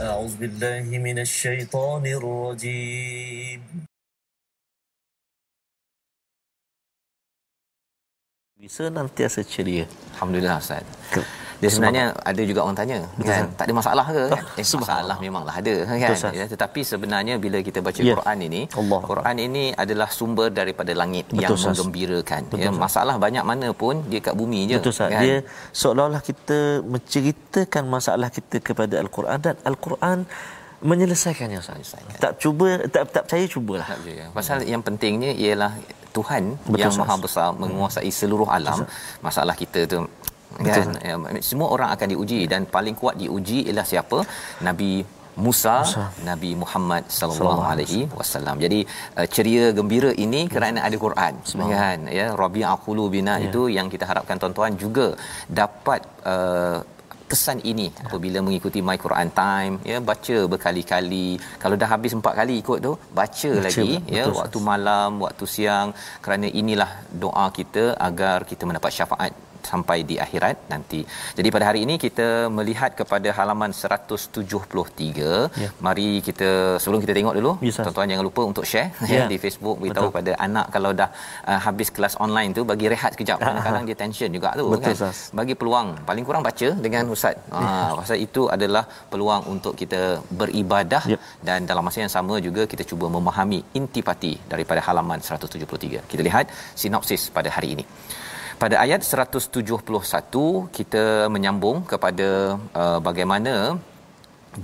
أعوذ بالله من الشيطان الرجيم senantiasa ceria. Alhamdulillah Ustaz. Dia sebenarnya ada juga orang tanya kan tak ada masalah ke kan eh, masalah memanglah ada kan ya tetapi sebenarnya bila kita baca ya. Quran ini Allah. Quran ini adalah sumber daripada langit Betul, yang sas. menggembirakan Betul, ya masalah banyak mana pun dia kat bumi je Betul, kan dia seolah-olah kita menceritakan masalah kita kepada al-Quran dan al-Quran menyelesaikannya Ustaz. Tak cuba tak tak percaya cubalah. Tak ya. Pasal yang pentingnya ialah Tuhan Betul, yang Maha Besar menguasai seluruh alam. Masalah kita tu kan ya, semua orang akan diuji dan paling kuat diuji ialah siapa nabi Musa, Musa. Nabi Muhammad sallallahu alaihi wasallam. Jadi uh, ceria gembira ini kerana ada Quran. Kan ya Rabi'ul Qulubina ya. itu yang kita harapkan tuan-tuan juga dapat uh, kesan ini ya. apabila mengikuti My Quran Time ya baca berkali-kali kalau dah habis empat kali ikut tu baca, baca lagi betul, ya betul, waktu malam waktu siang kerana inilah doa kita agar kita mendapat syafaat sampai di akhirat nanti. Jadi pada hari ini kita melihat kepada halaman 173. Ya. Mari kita sebelum kita tengok dulu, yes, tuan-tuan jangan lupa untuk share ya. ya di Facebook beritahu Betul. pada anak kalau dah uh, habis kelas online tu bagi rehat sekejap. Kadang-kadang dia tension juga tu Betul, kan. Sas. Bagi peluang paling kurang baca dengan ustaz. Ha uh, pasal itu adalah peluang untuk kita beribadah ya. dan dalam masa yang sama juga kita cuba memahami intipati daripada halaman 173. Kita lihat sinopsis pada hari ini pada ayat 171 kita menyambung kepada uh, bagaimana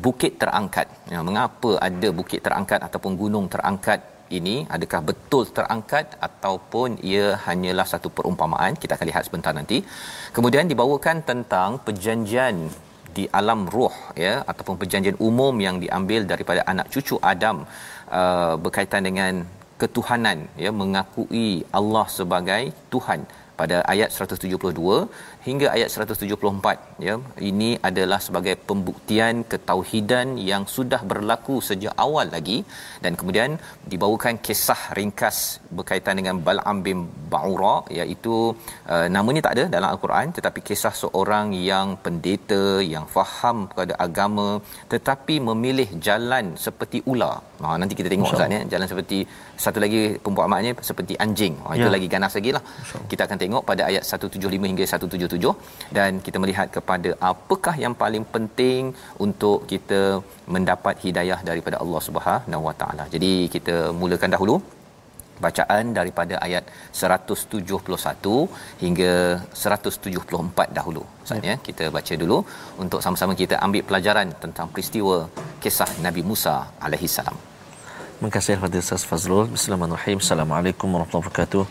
bukit terangkat. Ya, mengapa ada bukit terangkat ataupun gunung terangkat ini? Adakah betul terangkat ataupun ia hanyalah satu perumpamaan? Kita akan lihat sebentar nanti. Kemudian dibawakan tentang perjanjian di alam roh ya ataupun perjanjian umum yang diambil daripada anak cucu Adam uh, berkaitan dengan ketuhanan ya mengakui Allah sebagai Tuhan pada ayat 172 hingga ayat 174 ya. Ini adalah sebagai pembuktian ketauhidan yang sudah berlaku sejak awal lagi. Dan kemudian dibawakan kisah ringkas berkaitan dengan Bal'am bin Ba'ura iaitu uh, namanya tak ada dalam al-Quran tetapi kisah seorang yang pendeta yang faham kepada agama tetapi memilih jalan seperti ular ha nanti kita tengok Ustaz ya. Jalan seperti satu lagi perumpamaannya seperti anjing. Ha itu ya. lagi ganas lagi lah. Kita akan tengok pada ayat 175 hingga 177 177 dan kita melihat kepada apakah yang paling penting untuk kita mendapat hidayah daripada Allah Subhanahu Wa Taala. Jadi kita mulakan dahulu bacaan daripada ayat 171 hingga 174 dahulu. Maksudnya ya. kita baca dulu untuk sama-sama kita ambil pelajaran tentang peristiwa kisah Nabi Musa alaihi salam. Terima kasih kepada Ustaz Fazrul. Bismillahirrahmanirrahim. Assalamualaikum warahmatullahi wabarakatuh.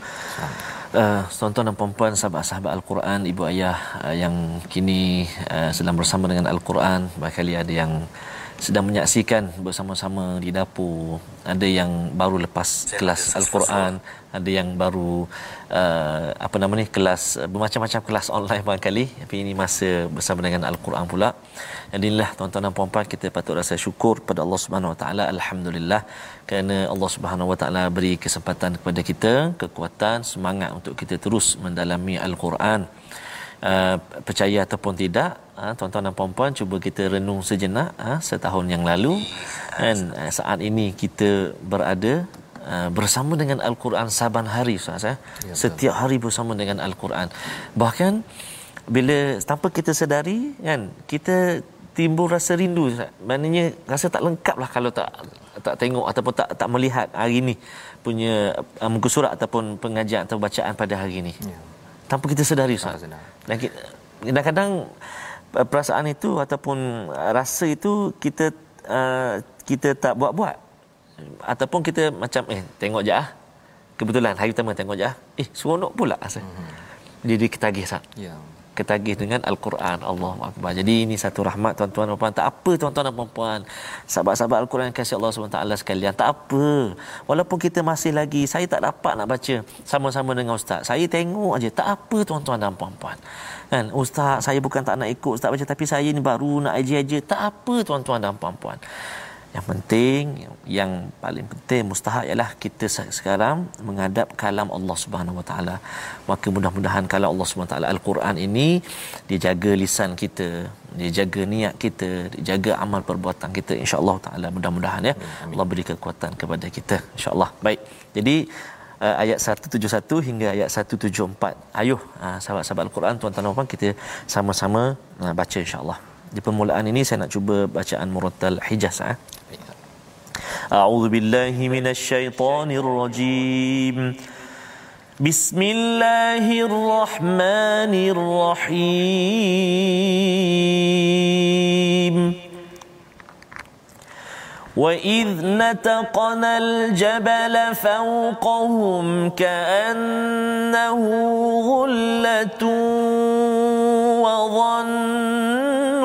Uh, tuan-tuan dan puan-puan sahabat-sahabat Al-Quran, ibu ayah uh, yang kini uh, sedang bersama dengan Al-Quran, barangkali ada yang sedang menyaksikan bersama-sama di dapur. Ada yang baru lepas kelas al-Quran ada yang baru uh, apa nama ni kelas uh, bermacam-macam kelas online barangkali tapi ini masa bersama dengan al-Quran pula. Inilah tuan-tuan dan puan-puan kita patut rasa syukur pada Allah Subhanahu Wa Taala. Alhamdulillah kerana Allah Subhanahu Wa Taala beri kesempatan kepada kita kekuatan semangat untuk kita terus mendalami al-Quran. Uh, percaya ataupun tidak uh, tuan-tuan dan puan-puan cuba kita renung sejenak uh, setahun yang lalu. Kan uh, saat ini kita berada uh, bersama dengan al-Quran saban hari Ustaz ya. ya setiap hari bersama dengan al-Quran. Bahkan bila tanpa kita sedari kan kita timbul rasa rindu maknanya rasa tak lengkap lah kalau tak tak tengok ataupun tak tak melihat hari ini punya uh, muka surat ataupun pengajian atau bacaan pada hari ini ya. Tanpa kita sedari Ustaz. Dan kadang-kadang uh, perasaan itu ataupun rasa itu kita uh, kita tak buat-buat ataupun kita macam eh tengok je ah. Kebetulan hari pertama tengok je ah. Eh seronok pula rasa. Hmm. Jadi kita tagih Ustaz. Ya ketagih dengan al-Quran Allah Akbar. Jadi ini satu rahmat tuan-tuan dan puan. Tak apa tuan-tuan dan puan. Sahabat-sahabat al-Quran kasih Allah SWT sekalian. Tak apa. Walaupun kita masih lagi saya tak dapat nak baca sama-sama dengan ustaz. Saya tengok aja. Tak apa tuan-tuan dan puan-puan. Kan ustaz saya bukan tak nak ikut ustaz baca tapi saya ni baru nak aja-aja. Tak apa tuan-tuan dan puan-puan. Yang penting yang paling penting mustahak ialah kita sekarang menghadap kalam Allah Subhanahu Wa Taala. Maka mudah-mudahan kalau Allah Subhanahu Wa Taala Al-Quran ini dia jaga lisan kita, dia jaga niat kita, dia jaga amal perbuatan kita insya-Allah taala mudah-mudahan ya. Amin. Allah beri kekuatan kepada kita insya-Allah. Baik. Jadi uh, ayat 171 hingga ayat 174. Ayuh uh, sahabat-sahabat Al-Quran tuan-tuan dan puan kita sama-sama uh, baca insya-Allah. Di permulaan ini saya nak cuba bacaan murattal Hijaz eh. أعوذ بالله من الشيطان الرجيم. بسم الله الرحمن الرحيم. وإذ نتقنا الجبل فوقهم كأنه ظلة وظنوا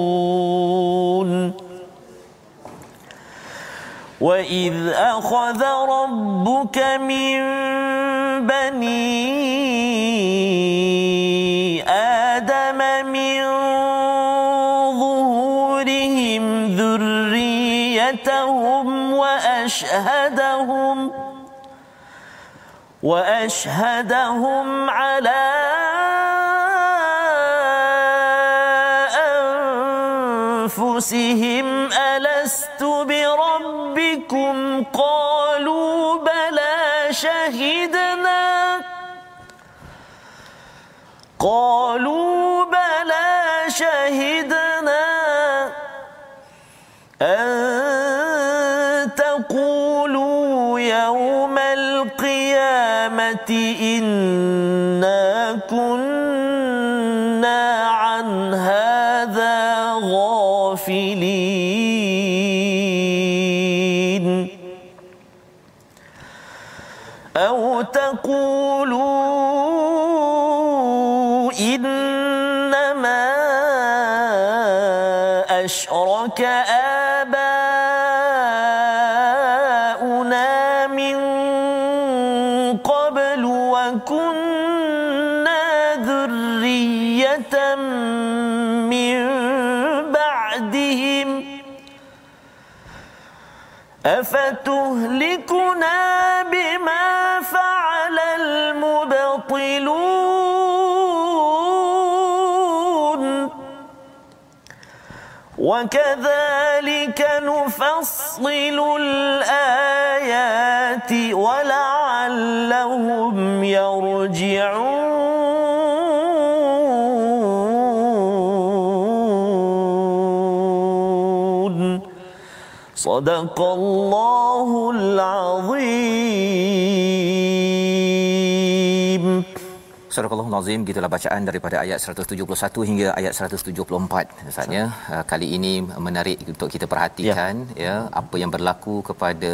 وإذ أخذ ربك من بني آدم من ظهورهم ذريتهم وأشهدهم وأشهدهم على أنفسهم بربكم قالوا بلى شهدنا قالوا بلى شهدنا أن تقولوا يوم القيامة إنا كنا عن هذا غافلين أو تقولوا وكذلك نفصل الآيات ولعلهم يرجعون. صدق الله العظيم. Surah Al-Azim gitulah bacaan daripada ayat 171 hingga ayat 174 Ustaznya uh, kali ini menarik untuk kita perhatikan ya. ya apa yang berlaku kepada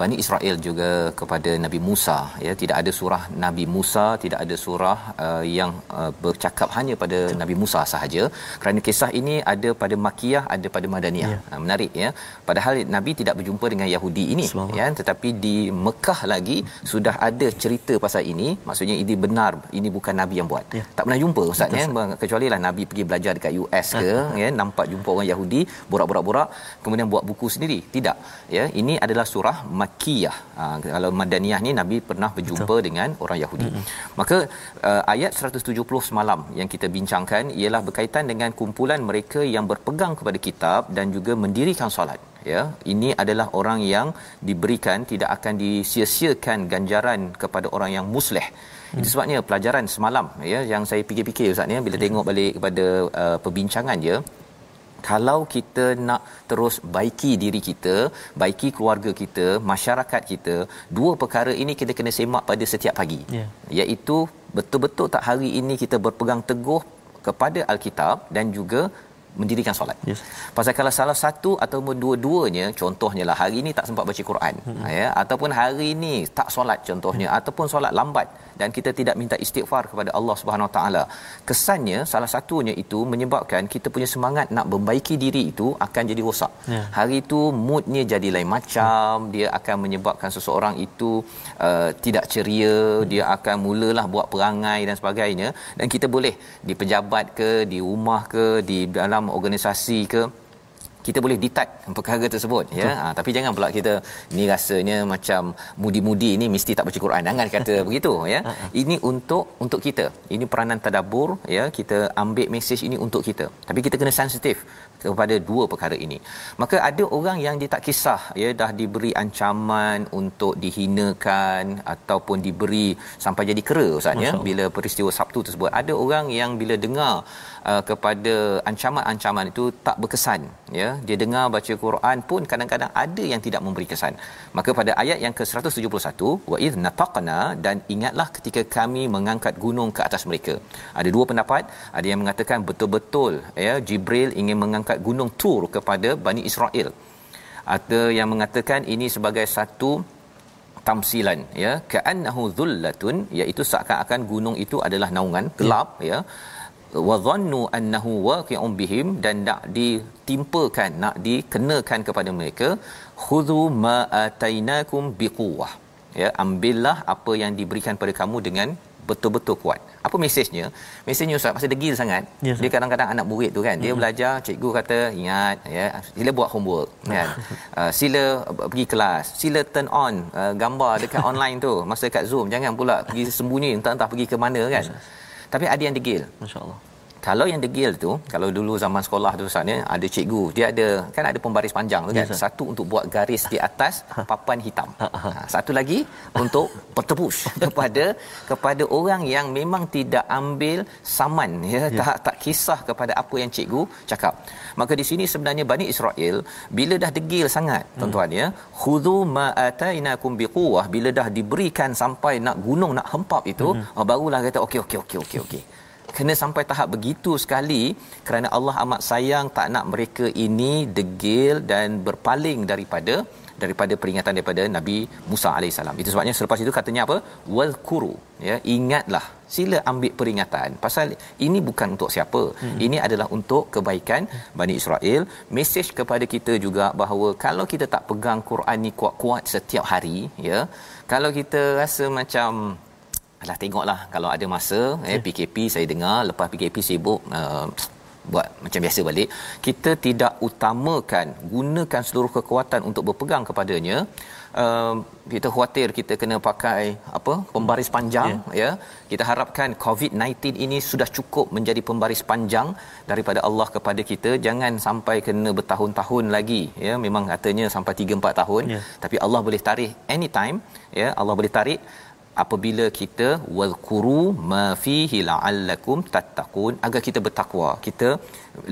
Bani Israel juga kepada Nabi Musa ya. Tidak ada surah Nabi Musa tidak ada surah uh, yang uh, bercakap hanya pada ya. Nabi Musa sahaja. Kerana kisah ini ada pada Makkiyah ada pada Madaniyah. Ya. uh, menarik ya. Padahal Nabi tidak berjumpa dengan Yahudi ini Selamat. ya. Tetapi di Mekah lagi sudah ada cerita pasal ini. Maksudnya ini benar ini ini bukan nabi yang buat. Ya. Tak pernah jumpa ustaz ya kecuali lah nabi pergi belajar dekat US ke ha. ya nampak jumpa orang Yahudi borak-borak-borak kemudian buat buku sendiri. Tidak. Ya ini adalah surah Makkiyah. Ha, kalau Madaniyah ni nabi pernah berjumpa Betul. dengan orang Yahudi. Mm-hmm. Maka uh, ayat 170 semalam yang kita bincangkan ialah berkaitan dengan kumpulan mereka yang berpegang kepada kitab dan juga mendirikan solat ya ini adalah orang yang diberikan tidak akan disia-siakan ganjaran kepada orang yang musleh Hmm. Itu sebabnya pelajaran semalam ya yang saya fikir-fikir ustaz ya bila hmm. tengok balik kepada uh, perbincangan dia kalau kita nak terus baiki diri kita, baiki keluarga kita, masyarakat kita, dua perkara ini kita kena semak pada setiap pagi. Yeah. Iaitu betul-betul tak hari ini kita berpegang teguh kepada al-Kitab dan juga mendirikan solat. Yes. Pasal kalau salah satu ataupun dua-duanya contohnya lah hari ini tak sempat baca Quran hmm. ya ataupun hari ini tak solat contohnya hmm. ataupun solat lambat dan kita tidak minta istighfar kepada Allah Subhanahu Wa Taala. Kesannya salah satunya itu menyebabkan kita punya semangat nak membaiki diri itu akan jadi rosak. Yeah. Hari itu moodnya jadi lain macam, hmm. dia akan menyebabkan seseorang itu uh, tidak ceria, hmm. dia akan mulalah buat perangai dan sebagainya dan kita boleh di pejabat ke, di rumah ke, di dalam organisasi ke kita boleh detect perkara tersebut ya. Betul. ya ha, tapi jangan pula kita ni rasanya macam mudi-mudi ni mesti tak baca Quran jangan kata begitu ya ha, ha. ini untuk untuk kita ini peranan tadabbur ya kita ambil mesej ini untuk kita tapi kita kena sensitif kepada dua perkara ini. Maka ada orang yang dia tak kisah ya dah diberi ancaman untuk dihinakan ataupun diberi sampai jadi kera ustaz ya bila peristiwa Sabtu tersebut. Ada orang yang bila dengar uh, kepada ancaman-ancaman itu tak berkesan ya. Dia dengar baca Quran pun kadang-kadang ada yang tidak memberi kesan. Maka pada ayat yang ke-171 wa idh nataqna dan ingatlah ketika kami mengangkat gunung ke atas mereka. Ada dua pendapat. Ada yang mengatakan betul-betul ya Jibril ingin mengangkat gunung Tur kepada Bani Israel. Ada yang mengatakan ini sebagai satu tamsilan ya. Ka'annahu dhullatun iaitu seakan-akan gunung itu adalah naungan gelap ya, ya wa dhannu annahu waqi'un bihim dan nak ditimpakan nak dikenakan kepada mereka khudhu ma atainakum biquwah ya ambillah apa yang diberikan pada kamu dengan betul-betul kuat. Apa mesejnya? Mesejnya ustaz pasal degil sangat. Yes, dia kadang-kadang anak murid tu kan, dia mm-hmm. belajar, cikgu kata ingat ya, sila buat homework kan. uh, sila pergi kelas, sila turn on uh, gambar dekat online tu masa kat Zoom. Jangan pula pergi sembunyi entah-entah pergi ke mana kan. Yes. Tapi ada yang degil. Masya-Allah. Kalau yang degil tu, kalau dulu zaman sekolah tu Ustaz ada cikgu, dia ada kan ada pembaris panjang tu kan. Yes, satu untuk buat garis di atas papan hitam. Ha, satu lagi untuk bertebus kepada kepada orang yang memang tidak ambil saman ya, yeah. tak tak kisah kepada apa yang cikgu cakap. Maka di sini sebenarnya Bani Israel bila dah degil sangat hmm. tuan-tuan ya, khudhu ma atainakum biquwah bila dah diberikan sampai nak gunung nak hempap itu, hmm. oh, barulah kata okey okey okey okey okey kena sampai tahap begitu sekali kerana Allah amat sayang tak nak mereka ini degil dan berpaling daripada daripada peringatan daripada Nabi Musa alaihissalam. Itu sebabnya selepas itu katanya apa? Wazkuru ya, ingatlah. Sila ambil peringatan. Pasal ini bukan untuk siapa. Hmm. Ini adalah untuk kebaikan Bani Israel. Mesej kepada kita juga bahawa kalau kita tak pegang Quran ni kuat-kuat setiap hari, ya. Kalau kita rasa macam Alah tengoklah kalau ada masa eh yeah. PKP saya dengar lepas PKP sibuk uh, buat macam biasa balik kita tidak utamakan gunakan seluruh kekuatan untuk berpegang kepadanya uh, kita khuatir kita kena pakai apa pembaris panjang yeah. ya kita harapkan COVID-19 ini sudah cukup menjadi pembaris panjang daripada Allah kepada kita jangan sampai kena bertahun-tahun lagi ya memang katanya sampai 3 4 tahun yeah. tapi Allah boleh tarik anytime ya Allah boleh tarik apabila kita wazkuru ma fihi la'allakum tattaqun. Agar kita bertakwa kita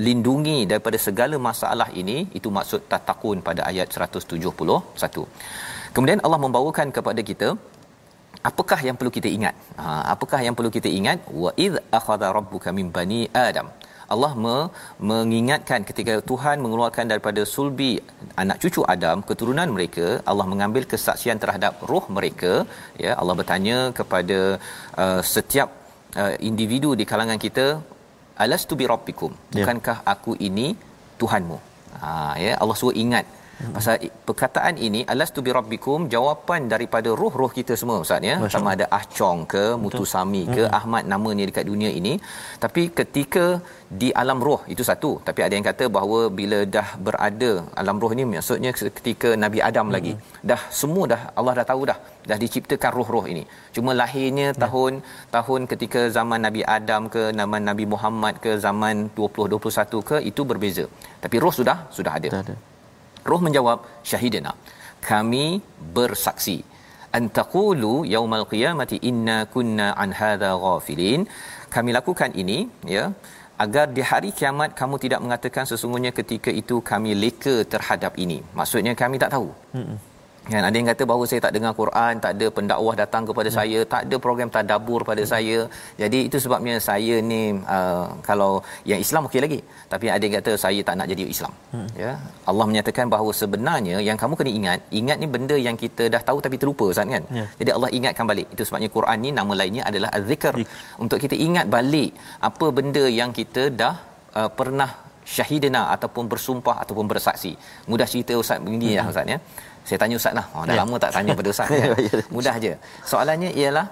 lindungi daripada segala masalah ini itu maksud tattaqun pada ayat 171 kemudian Allah membawakan kepada kita apakah yang perlu kita ingat? Ha, apakah yang perlu kita ingat? Wa id akhadha rabbuka min bani adam Allah me- mengingatkan ketika Tuhan mengeluarkan daripada sulbi anak cucu Adam keturunan mereka Allah mengambil kesaksian terhadap roh mereka. Ya Allah bertanya kepada uh, setiap uh, individu di kalangan kita alastu bi rabbikum? Ya. bukankah aku ini Tuhanmu? Ha ya Allah suruh ingat Hmm. Pasal perkataan ini alastu bi rabbikum jawapan daripada roh-roh kita semua ustaz ya. Sama ada Ah Chong ke Mutu Sami ke hmm. Ahmad namanya dekat dunia ini. Tapi ketika di alam roh itu satu. Tapi ada yang kata bahawa bila dah berada alam roh ini maksudnya ketika Nabi Adam hmm. lagi. Dah semua dah Allah dah tahu dah dah diciptakan roh-roh ini. Cuma lahirnya ya. tahun tahun ketika zaman Nabi Adam ke zaman Nabi Muhammad ke zaman 2021 ke itu berbeza. Tapi roh sudah sudah ada. Sudah ada. Roh menjawab syahidina. Kami bersaksi. Antaqulu yaumal qiyamati inna kunna an hadha ghafilin. Kami lakukan ini ya agar di hari kiamat kamu tidak mengatakan sesungguhnya ketika itu kami leka terhadap ini. Maksudnya kami tak tahu. Hmm. Kan ada yang kata bahawa saya tak dengar Quran, tak ada pendakwah datang kepada hmm. saya, tak ada program tadabbur pada hmm. saya. Jadi itu sebabnya saya ni uh, kalau yang Islam okey lagi. Tapi ada yang kata saya tak nak jadi Islam. Hmm. Ya. Allah menyatakan bahawa sebenarnya yang kamu kena ingat, ingat ni benda yang kita dah tahu tapi terlupa Ustaz kan. Ya. Jadi Allah ingatkan balik. Itu sebabnya Quran ni nama lainnya adalah Az-Zikr. Untuk kita ingat balik apa benda yang kita dah uh, pernah syahidina ataupun bersumpah ataupun bersaksi. Mudah cerita Ustaz begini ya, hmm. ya Ustaz ya. Saya tanya ustaz lah. Oh, dah ya. lama tak tanya pada ustaz. kan? Mudah aja. Soalannya ialah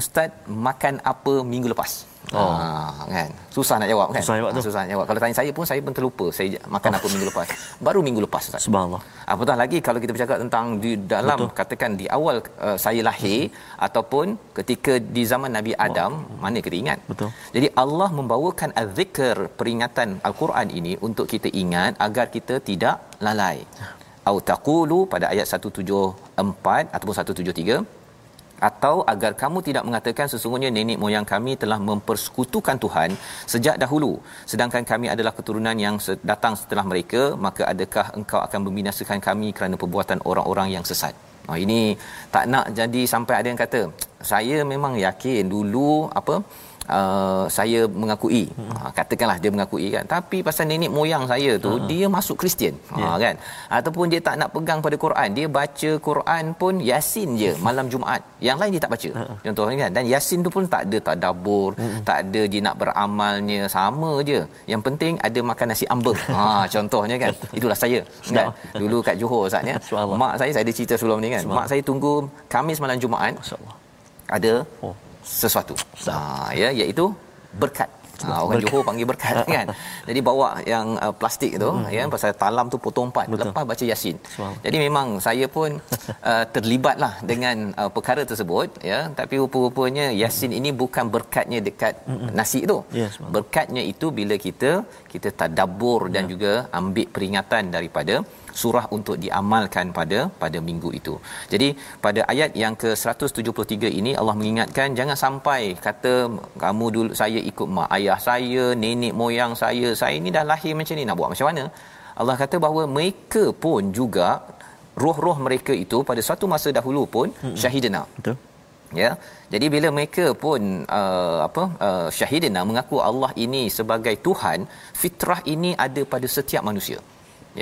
ustaz makan apa minggu lepas? Oh. Ha, kan. Susah nak jawab kan? Susah jawab tu. Susah nak jawab. Kalau tanya saya pun saya pun terlupa saya makan oh. apa minggu lepas. Baru minggu lepas ustaz. Subhanallah. Apatah lagi kalau kita bercakap tentang di dalam Betul. katakan di awal uh, saya lahir hmm. ataupun ketika di zaman Nabi Adam oh. mana kita ingat. Betul. Jadi Allah membawakan az-zikr peringatan al-Quran ini untuk kita ingat agar kita tidak lalai. Au taqulu pada ayat 174 ataupun 173 atau agar kamu tidak mengatakan sesungguhnya nenek moyang kami telah mempersekutukan Tuhan sejak dahulu sedangkan kami adalah keturunan yang datang setelah mereka maka adakah engkau akan membinasakan kami kerana perbuatan orang-orang yang sesat? Oh ini tak nak jadi sampai ada yang kata saya memang yakin dulu apa uh, saya mengakui. Hmm. uh, katakanlah dia mengakui kan. Tapi pasal nenek moyang saya tu uh dia masuk Kristian. Yeah. uh, kan? Ataupun dia tak nak pegang pada Quran dia baca Quran pun Yasin je malam Jumaat. Yang lain dia tak baca. Uh contohnya kan? Dan Yasin tu pun tak ada tadabbur uh tak ada dia nak beramalnya. Sama je. Yang penting ada makan nasi ambeng. Ha contohnya kan? Itulah saya. Kan? Dulu kat Johor Ustaz ya. Mak saya saya ada cerita sebelum ni kan? Mak saya tunggu Kamis malam Jumaat. Ada oh sesuatu. Ha ya iaitu berkat. Ha, orang Johor panggil berkat kan. Jadi bawa yang uh, plastik tu hmm, ya hmm. pasal talam tu potong empat Betul. lepas baca Yasin. Jadi memang saya pun uh, terlibatlah dengan uh, perkara tersebut ya tapi rupa-rupanya Yasin ini bukan berkatnya dekat hmm. nasi tu. Yes, berkatnya itu bila kita kita tadabbur dan ya. juga ambil peringatan daripada surah untuk diamalkan pada pada minggu itu. Jadi pada ayat yang ke-173 ini Allah mengingatkan jangan sampai kata kamu dulu saya ikut mak ayah saya, nenek moyang saya, saya ini dah lahir macam ni nak buat macam mana? Allah kata bahawa mereka pun juga roh-roh mereka itu pada satu masa dahulu pun hmm. syahidina. Betul. Ya. Jadi bila mereka pun uh, apa uh, syahidina mengaku Allah ini sebagai Tuhan, fitrah ini ada pada setiap manusia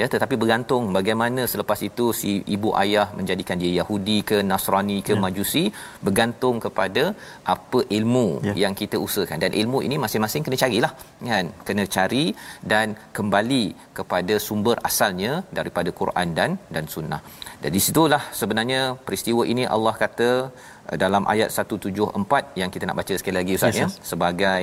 ya tetapi bergantung bagaimana selepas itu si ibu ayah menjadikan dia Yahudi ke Nasrani ke ya. Majusi bergantung kepada apa ilmu ya. yang kita usahakan dan ilmu ini masing-masing kena carilah kan kena cari dan kembali kepada sumber asalnya daripada Quran dan dan sunnah dan di situlah sebenarnya peristiwa ini Allah kata Eh, dalam ayat 174 yang kita nak baca sekali lagi ustaz yes, ya yes. sebagai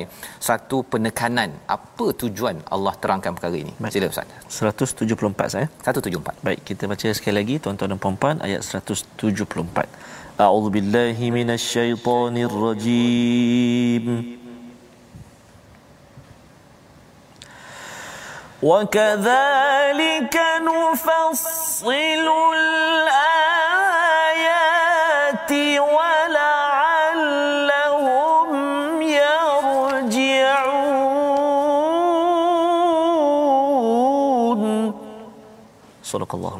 satu penekanan apa tujuan Allah terangkan perkara ini. Baik. sila ustaz. 174 saya 174 Baik kita baca sekali lagi tuan-tuan dan puan-puan ayat 174 A'udzubillahi minasyaitonirrajim وكذلك نفصل الآيات ولعلهم يرجعون. صدق الله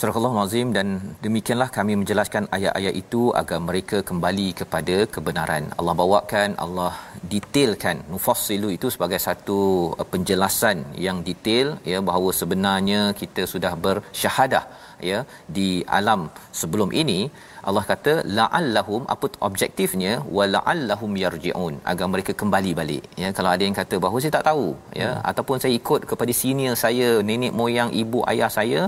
Sadaqallahul azim dan demikianlah kami menjelaskan ayat-ayat itu agar mereka kembali kepada kebenaran. Allah bawakan, Allah detailkan nufassilu itu sebagai satu uh, penjelasan yang detail ya bahawa sebenarnya kita sudah bersyahadah ya di alam sebelum ini Allah kata la'allahum apa objektifnya wa la'allahum yarji'un agar mereka kembali balik ya kalau ada yang kata bahawa saya tak tahu ya hmm. ataupun saya ikut kepada senior saya nenek moyang ibu ayah saya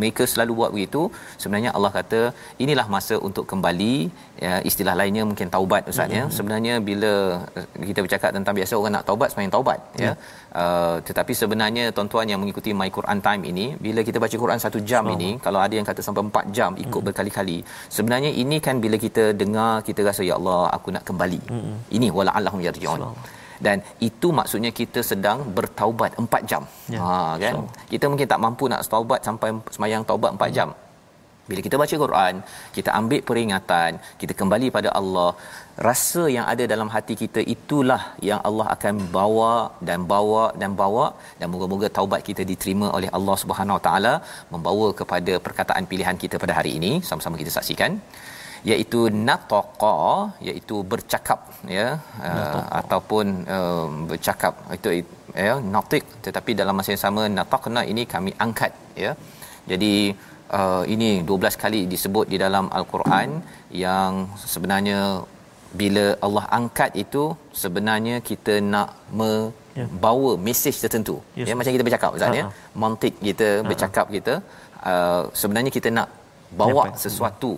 mereka selalu buat begitu sebenarnya Allah kata inilah masa untuk kembali ya istilah lainnya mungkin taubat ustaz ya hmm. sebenarnya bila eh, kita bercakap tentang biasa orang nak taubat semayang taubat ya hmm. uh, tetapi sebenarnya tuan-tuan yang mengikuti my Quran time ini bila kita baca Quran satu jam oh. ini kalau ada yang kata sampai empat jam ikut hmm. berkali-kali sebenarnya sebenarnya ini kan bila kita dengar kita rasa ya Allah aku nak kembali mm-hmm. ini wala allahum yarjiun dan itu maksudnya kita sedang bertaubat 4 jam. Ya. Ha kan. So. Kita mungkin tak mampu nak taubat sampai semayang taubat 4 hmm. jam. Bila kita baca Quran, kita ambil peringatan, kita kembali pada Allah, rasa yang ada dalam hati kita itulah yang Allah akan bawa dan bawa dan bawa dan moga-moga taubat kita diterima oleh Allah Subhanahu Wa Taala membawa kepada perkataan pilihan kita pada hari ini. Sama-sama kita saksikan iaitu nataqa iaitu bercakap ya uh, ataupun uh, bercakap. Itu ya natik tetapi dalam masa yang sama nataqna ini kami angkat ya. Jadi uh, ini 12 kali disebut di dalam al-Quran yang sebenarnya bila Allah angkat itu sebenarnya kita nak membawa ya. mesej tertentu. Yes. ya macam kita bercakap ustaz ya. Mantik kita bercakap kita uh, sebenarnya kita nak bawa ya, sesuatu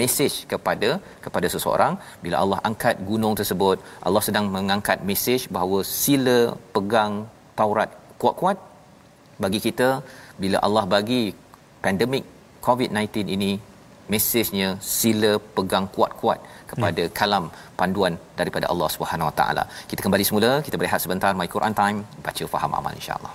mesej kepada kepada seseorang. Bila Allah angkat gunung tersebut Allah sedang mengangkat mesej bahawa sila pegang Taurat kuat-kuat bagi kita. Bila Allah bagi pandemik COVID-19 ini mesejnya sila pegang kuat-kuat kepada hmm. kalam panduan daripada Allah Subhanahu Wa Taala. Kita kembali semula, kita berehat sebentar My Quran Time, baca faham amal insya-Allah.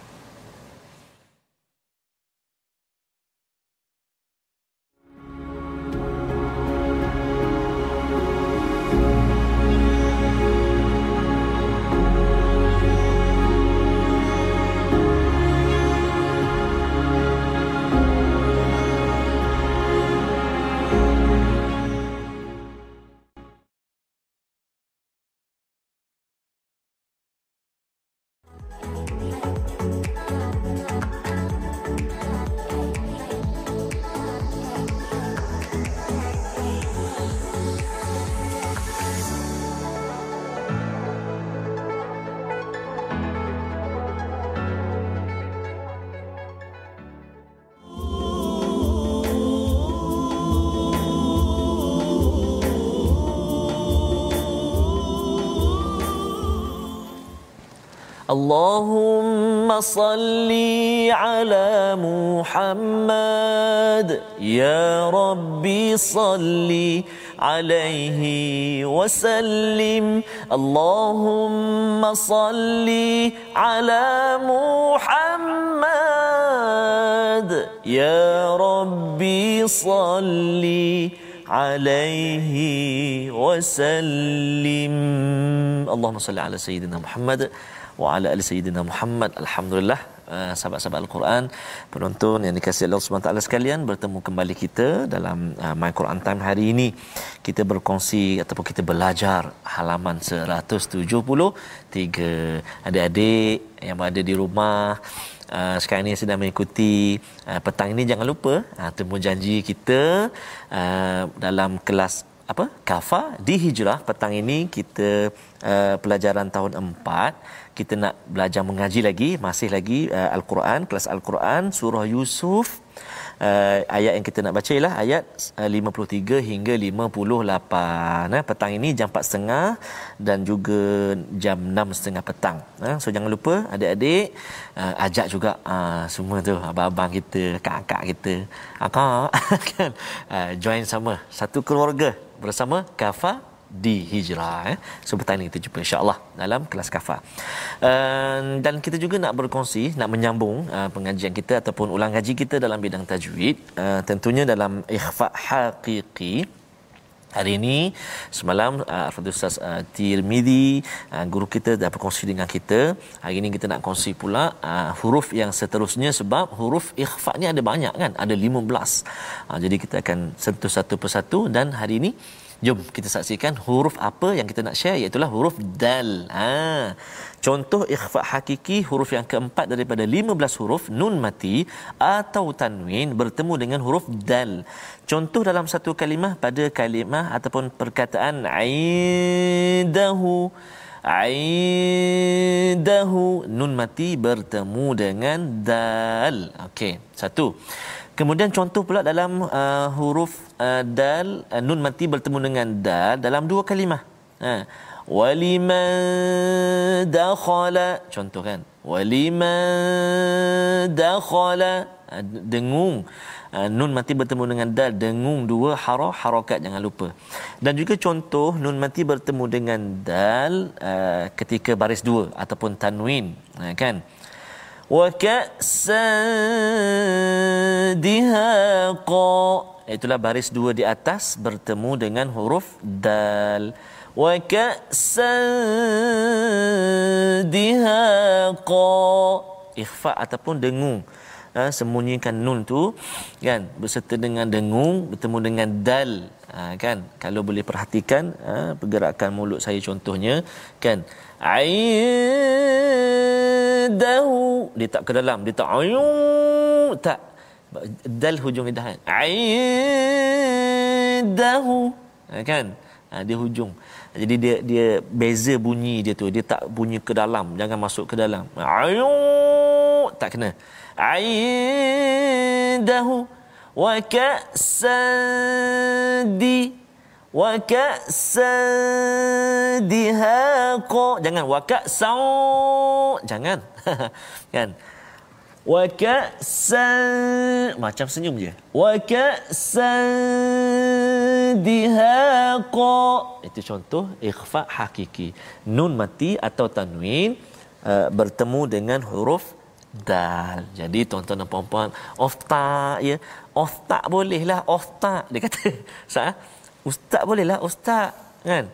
اللهم صل على محمد. يا ربي صل عليه وسلم. اللهم صل على محمد. يا ربي صل عليه وسلم. اللهم صل على سيدنا محمد. Wa ala ali sayyidina Muhammad alhamdulillah. Uh, sahabat-sahabat al-Quran penonton yang dikasihi Allah Subhanahu taala sekalian bertemu kembali kita dalam uh, My Quran Time hari ini. Kita berkongsi ataupun kita belajar halaman 173 adik-adik yang berada di rumah Uh, sekarang ni sedang mengikuti uh, petang ini. Jangan lupa uh, temu janji kita uh, dalam kelas apa? Kafa di hijrah petang ini kita uh, pelajaran tahun 4 kita nak belajar mengaji lagi masih lagi uh, al-Quran kelas al-Quran surah Yusuf. Uh, ayat yang kita nak baca ialah ayat uh, 53 hingga 58 eh petang ini jam 4.30 dan juga jam 6.30 petang. Eh so jangan lupa adik-adik uh, ajak juga uh, semua tu abang-abang kita kakak kita. Akak kan? Uh, join sama. Satu keluarga bersama kafa di hijrah eh. So petang ini kita jumpa insya-Allah dalam kelas kafa. Uh, dan kita juga nak berkongsi, nak menyambung uh, pengajian kita ataupun ulang ngaji kita dalam bidang tajwid, uh, tentunya dalam ikhfa haqiqi. Hari ini semalam uh, Ustaz uh, Tirmidhi uh, guru kita dah berkongsi dengan kita. Hari ini kita nak kongsi pula uh, huruf yang seterusnya sebab huruf ikhfa ni ada banyak kan? Ada 15. Uh, jadi kita akan sentuh satu persatu dan hari ini Jom kita saksikan huruf apa yang kita nak share iaitu huruf dal. Ha. Contoh ikhfa hakiki huruf yang keempat daripada 15 huruf nun mati atau tanwin bertemu dengan huruf dal. Contoh dalam satu kalimah pada kalimah ataupun perkataan aidahu aidahu nun mati bertemu dengan dal. Okey, satu. Kemudian contoh pula dalam uh, huruf uh, dal uh, nun mati bertemu dengan dal dalam dua kalimah. Ha. Waliman dakhala. Contoh kan. Waliman dakhala. Uh, dengung. Uh, nun mati bertemu dengan dal. Dengung dua harah harakat jangan lupa. Dan juga contoh nun mati bertemu dengan dal uh, ketika baris dua ataupun tanwin. Kan. wa ka'san dihaqa itulah baris dua di atas bertemu dengan huruf dal ka'san dihaqa ikhfa ataupun dengung. Ha, sembunyikan nun tu kan? Berserta dengan dengung bertemu dengan dal. Ha, kan? Kalau boleh perhatikan ha, pergerakan mulut saya contohnya kan? Aidahu dia tak ke dalam dia tak ayu tak. Dal hujung lidah kan aidahu ha, kan? Ha, dia hujung jadi dia dia beza bunyi dia tu. Dia tak bunyi ke dalam. Jangan masuk ke dalam. Ayu tak kena. Aidahu wa kasadi wa kasadiha jangan wa kasau. Jangan. Kan? wa ka'san macam senyum je. wa ka'san dihaqa itu contoh ikhfa hakiki. Nun mati atau tanwin uh, bertemu dengan huruf dal. Jadi tuan-tuan dan puan-puan ofta ya. Ofta bolehlah ofta dia kata. Ustaz bolehlah ustaz kan?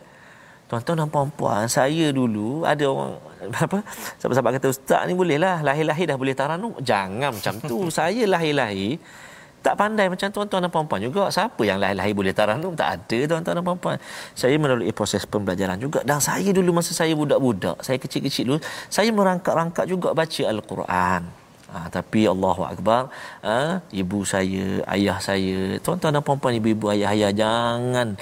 Tuan-tuan dan puan-puan, saya dulu ada orang apa? Sahabat-sahabat kata ustaz ni bolehlah, lahir-lahir dah boleh taranum. Jangan macam tu. saya lahir-lahir tak pandai macam tuan-tuan dan puan-puan juga. Siapa yang lahir-lahir boleh taranum? Tak ada tuan-tuan dan puan-puan. Saya melalui proses pembelajaran juga. Dan saya dulu masa saya budak-budak, saya kecil-kecil dulu, saya merangkak-rangkak juga baca Al-Quran. Ha, tapi Allahu Akbar, ha, ibu saya, ayah saya, tuan-tuan dan puan-puan, ibu-ibu, ayah-ayah, jangan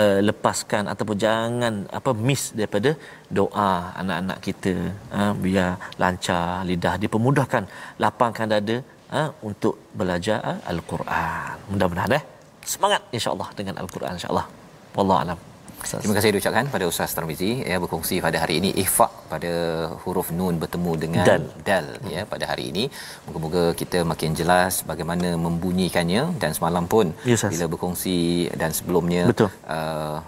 uh, lepaskan ataupun jangan apa miss daripada doa anak-anak kita. Ha, biar lancar lidah, dipermudahkan, lapangkan dada, ha, untuk belajar ha, al-Quran. Mudah-mudahan eh semangat insya-Allah dengan al-Quran insya-Allah. Wallahu alam. Terima kasih diucapkan pada Ustaz Tarmizi ya berkongsi pada hari ini ikhfa pada huruf nun bertemu dengan dal, dal ya pada hari ini. Moga-moga kita makin jelas bagaimana membunyikannya dan semalam pun yes, bila berkongsi dan sebelumnya Betul. Uh,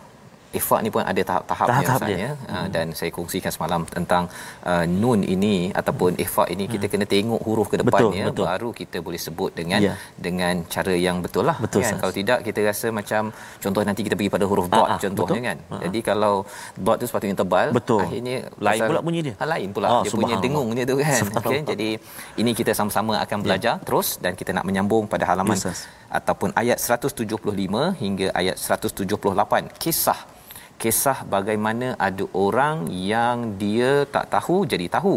ikhfa ni pun ada tahap-tahapnya tahap ya hmm. dan saya kongsikan semalam tentang uh, nun ini ataupun ikhfa ini kita hmm. kena tengok huruf ke depannya betul, betul. baru kita boleh sebut dengan ya. dengan cara yang betul lah betul, kan kalau tidak kita rasa macam contoh nanti kita pergi pada huruf dot ah, contohnya betul. kan ah. jadi kalau dot tu sepatutnya tebal betul. akhirnya lain pula bunyi dia ha, lain pula oh, dia punya dengung dia tu kan okay? jadi ini kita sama-sama akan belajar ya. terus dan kita nak menyambung pada halaman yes, ataupun ayat 175 hingga ayat 178 kisah kisah bagaimana ada orang yang dia tak tahu jadi tahu.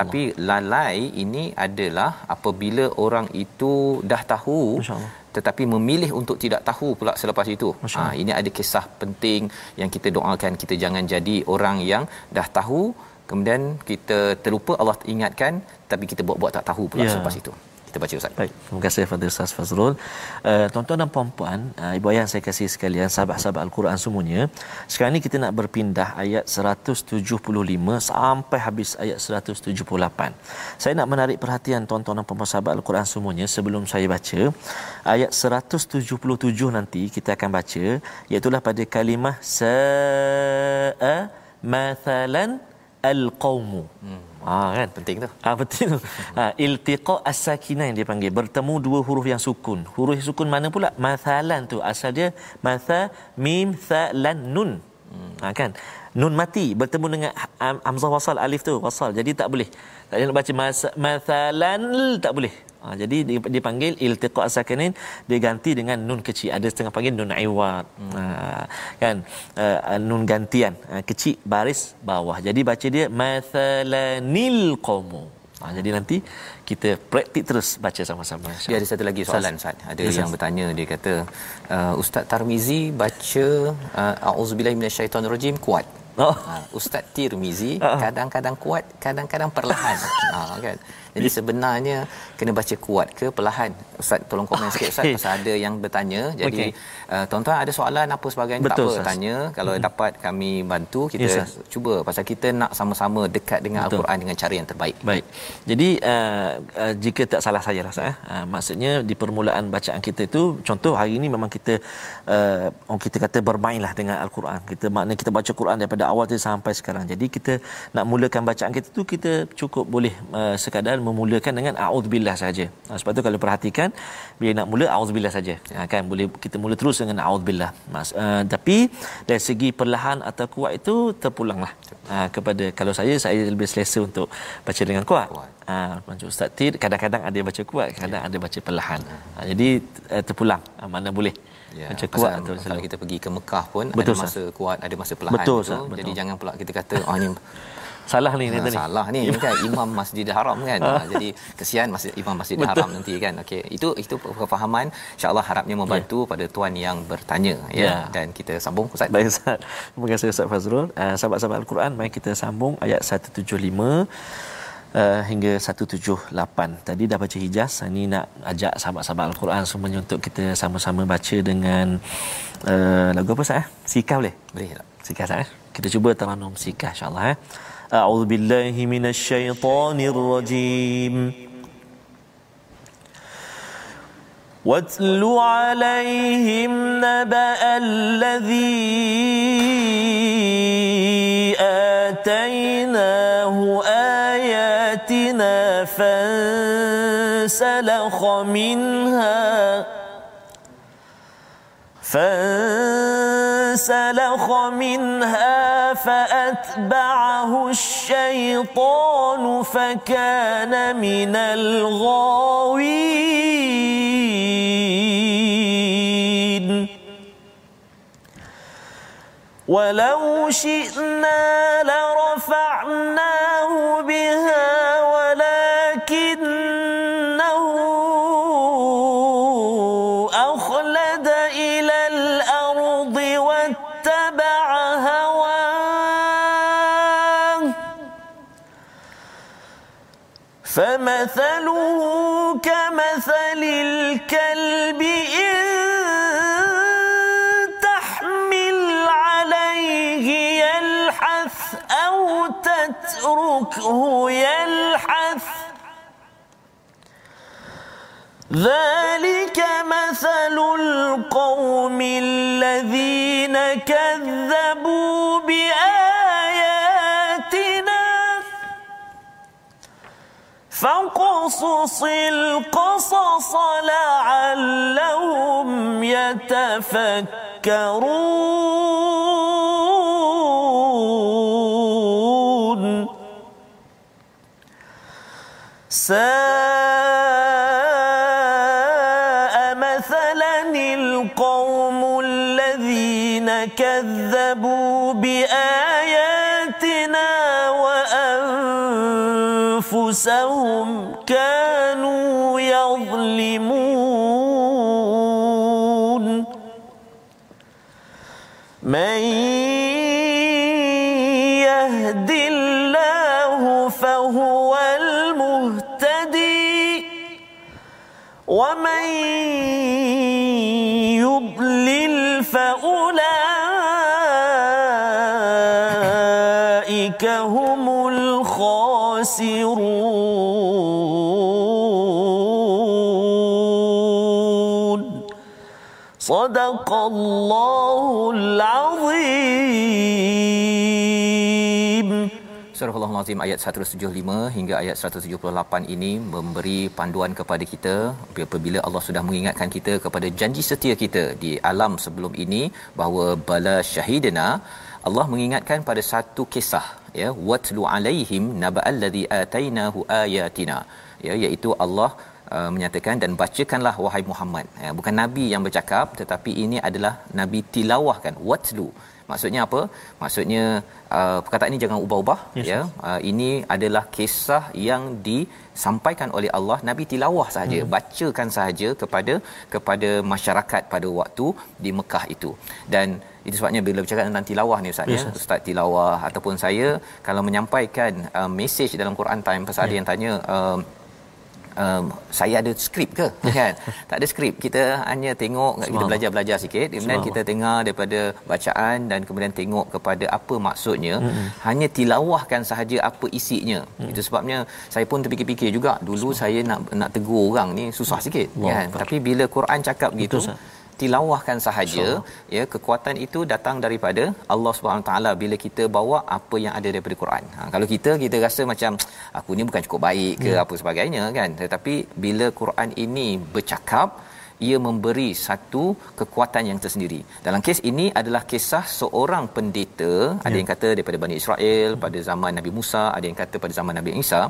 Tapi lalai ini adalah apabila orang itu dah tahu tetapi memilih untuk tidak tahu pula selepas itu. Ha, ini ada kisah penting yang kita doakan kita jangan jadi orang yang dah tahu kemudian kita terlupa Allah ingatkan tapi kita buat-buat tak tahu pula ya. selepas itu kita baca Ustaz. Baik, terima kasih Fadil Ustaz Fazrul. Uh, tuan-tuan dan puan-puan, uh, ibu ayah saya kasih sekalian, sahabat-sahabat Al-Quran semuanya. Sekarang ni kita nak berpindah ayat 175 sampai habis ayat 178. Saya nak menarik perhatian tuan-tuan dan puan-puan sahabat Al-Quran semuanya sebelum saya baca. Ayat 177 nanti kita akan baca, iaitu pada kalimah sa'a mathalan al-qawmu. Hmm. Ha kan penting tu. Ha penting tu. Ha iltiqa as-sakinah yang dia panggil bertemu dua huruf yang sukun. Huruf sukun mana pula? Mathalan tu asal dia matha mim tha lan nun. Hmm. Ha kan? Nun mati bertemu dengan hamzah wasal alif tu wasal. Jadi tak boleh. Tak boleh nak baca mathalan tak boleh. Ha, jadi dipanggil iltiqa as-sakinin diganti dengan nun kecil. Ada setengah panggil nun iwad. Hmm. Ha, kan? Uh, nun gantian. Uh, kecil baris bawah. Jadi baca dia mathalanil qawmu. Ha, jadi nanti kita praktik terus baca sama-sama. Dia ada satu lagi soalan Ustaz. Ada yes, yang bertanya dia kata uh, Ustaz Tarmizi baca uh, auzubillahi minasyaitonirrajim kuat. Oh. Uh, Ustaz Tirmizi uh-huh. kadang-kadang kuat, kadang-kadang perlahan. ha kan. Jadi sebenarnya kena baca kuat ke perlahan? Ustaz tolong komen sikit Ustaz pasal ada yang bertanya. Jadi okay. uh, tuan-tuan ada soalan apa sebagainya Betul, tak apa sas. tanya. Kalau hmm. dapat kami bantu kita yes, cuba pasal kita nak sama-sama dekat dengan Betul. Al-Quran dengan cara yang terbaik. Baik. Jadi uh, uh, jika tak salah saya rasa eh uh, maksudnya di permulaan bacaan kita itu contoh hari ini memang kita uh, orang kita kata bermainlah dengan Al-Quran. Kita makna kita baca Quran daripada awal tu sampai sekarang. Jadi kita nak mulakan bacaan kita tu kita cukup boleh uh, sekadar memulakan dengan a'udzubillah saja. Uh, sebab tu kalau perhatikan bila nak mula a'udzubillah saja. Uh, kan boleh kita mula terus dengan a'udzubillah. Mas uh, tapi dari segi perlahan atau kuat itu terpulanglah uh, kepada kalau saya saya lebih selesa untuk baca dengan kuat. Ah uh, Ustaz Tir kadang-kadang ada baca kuat, kadang ya. ada baca perlahan. Uh, jadi uh, terpulang uh, mana boleh ya, macam kuat atau kalau kita pergi ke Mekah pun betul, ada masa sah. kuat ada masa perlahan betul, itu. Betul. jadi jangan pula kita kata oh ni salah ni ha, salah ni kan imam Masjidil Haram kan ha, jadi kesian masjid imam Masjidil Betul. Haram nanti kan okey itu itu kefahaman insyaallah harapnya membantu ya. pada tuan yang bertanya ya. ya dan kita sambung ustaz baik ustaz terima kasih ustaz Fazrul uh, sahabat-sahabat al-Quran mari kita sambung ayat 175 uh, hingga 178. Tadi dah baca Hijaz, ini nak ajak sahabat-sahabat Al-Quran semuanya untuk kita sama-sama baca dengan uh, lagu apa sah? Eh? Sika boleh? Boleh tak? Sika sah. Eh? Kita cuba taranum Sika insya-Allah eh. أعوذ بالله من الشيطان الرجيم. واتل عليهم نبأ الذي آتيناه آياتنا فانسلخ منها فانسلخ فانسلخ منها فأتبعه الشيطان فكان من الغاوين. ولو شئنا لرفعناه فمثله كمثل الكلب تتركه يلحث ذلك مثل القوم الذين كذبوا بآياتنا فقصص القصص لعلهم يتفكرون. وأنفسهم كانوا يظلمون. من يهد الله فهو ومن صدق الله العظيم Surah Al-Azim ayat 175 hingga ayat 178 ini memberi panduan kepada kita apabila Allah sudah mengingatkan kita kepada janji setia kita di alam sebelum ini bahawa bala syahidina Allah mengingatkan pada satu kisah ya watlu alaihim naba'al ladzi atainahu ayatina ya iaitu Allah Uh, menyatakan dan bacakanlah wahai Muhammad. Ya, bukan nabi yang bercakap tetapi ini adalah nabi tilawahkan watlu. Maksudnya apa? Maksudnya uh, perkataan ini jangan ubah-ubah yes, ya. uh, ini adalah kisah yang disampaikan oleh Allah nabi tilawah saja hmm. bacakan saja kepada kepada masyarakat pada waktu di Mekah itu. Dan itu sebabnya bila bercakap tentang tilawah ni ustaz ya, yes, ya ustaz tilawah ataupun saya kalau menyampaikan uh, message dalam Quran time pasal yeah. ada yang tanya uh, um, saya ada skrip ke kan tak ada skrip kita hanya tengok Semang. kita belajar-belajar sikit kemudian kita dengar daripada bacaan dan kemudian tengok kepada apa maksudnya mm-hmm. hanya tilawahkan sahaja apa isinya mm. itu sebabnya saya pun terfikir-fikir juga dulu Semang. saya nak nak tegur orang ni susah sikit wow. kan tapi bila Quran cakap gitu tilawahkan sahaja so. ya kekuatan itu datang daripada Allah Subhanahu taala bila kita bawa apa yang ada daripada Quran. Ha, kalau kita kita rasa macam aku ni bukan cukup baik ke yeah. apa sebagainya kan tetapi bila Quran ini bercakap ia memberi satu kekuatan yang tersendiri. Dalam kes ini adalah kisah seorang pendeta, ya. ada yang kata daripada Bani Israel pada zaman Nabi Musa, ada yang kata pada zaman Nabi Isa.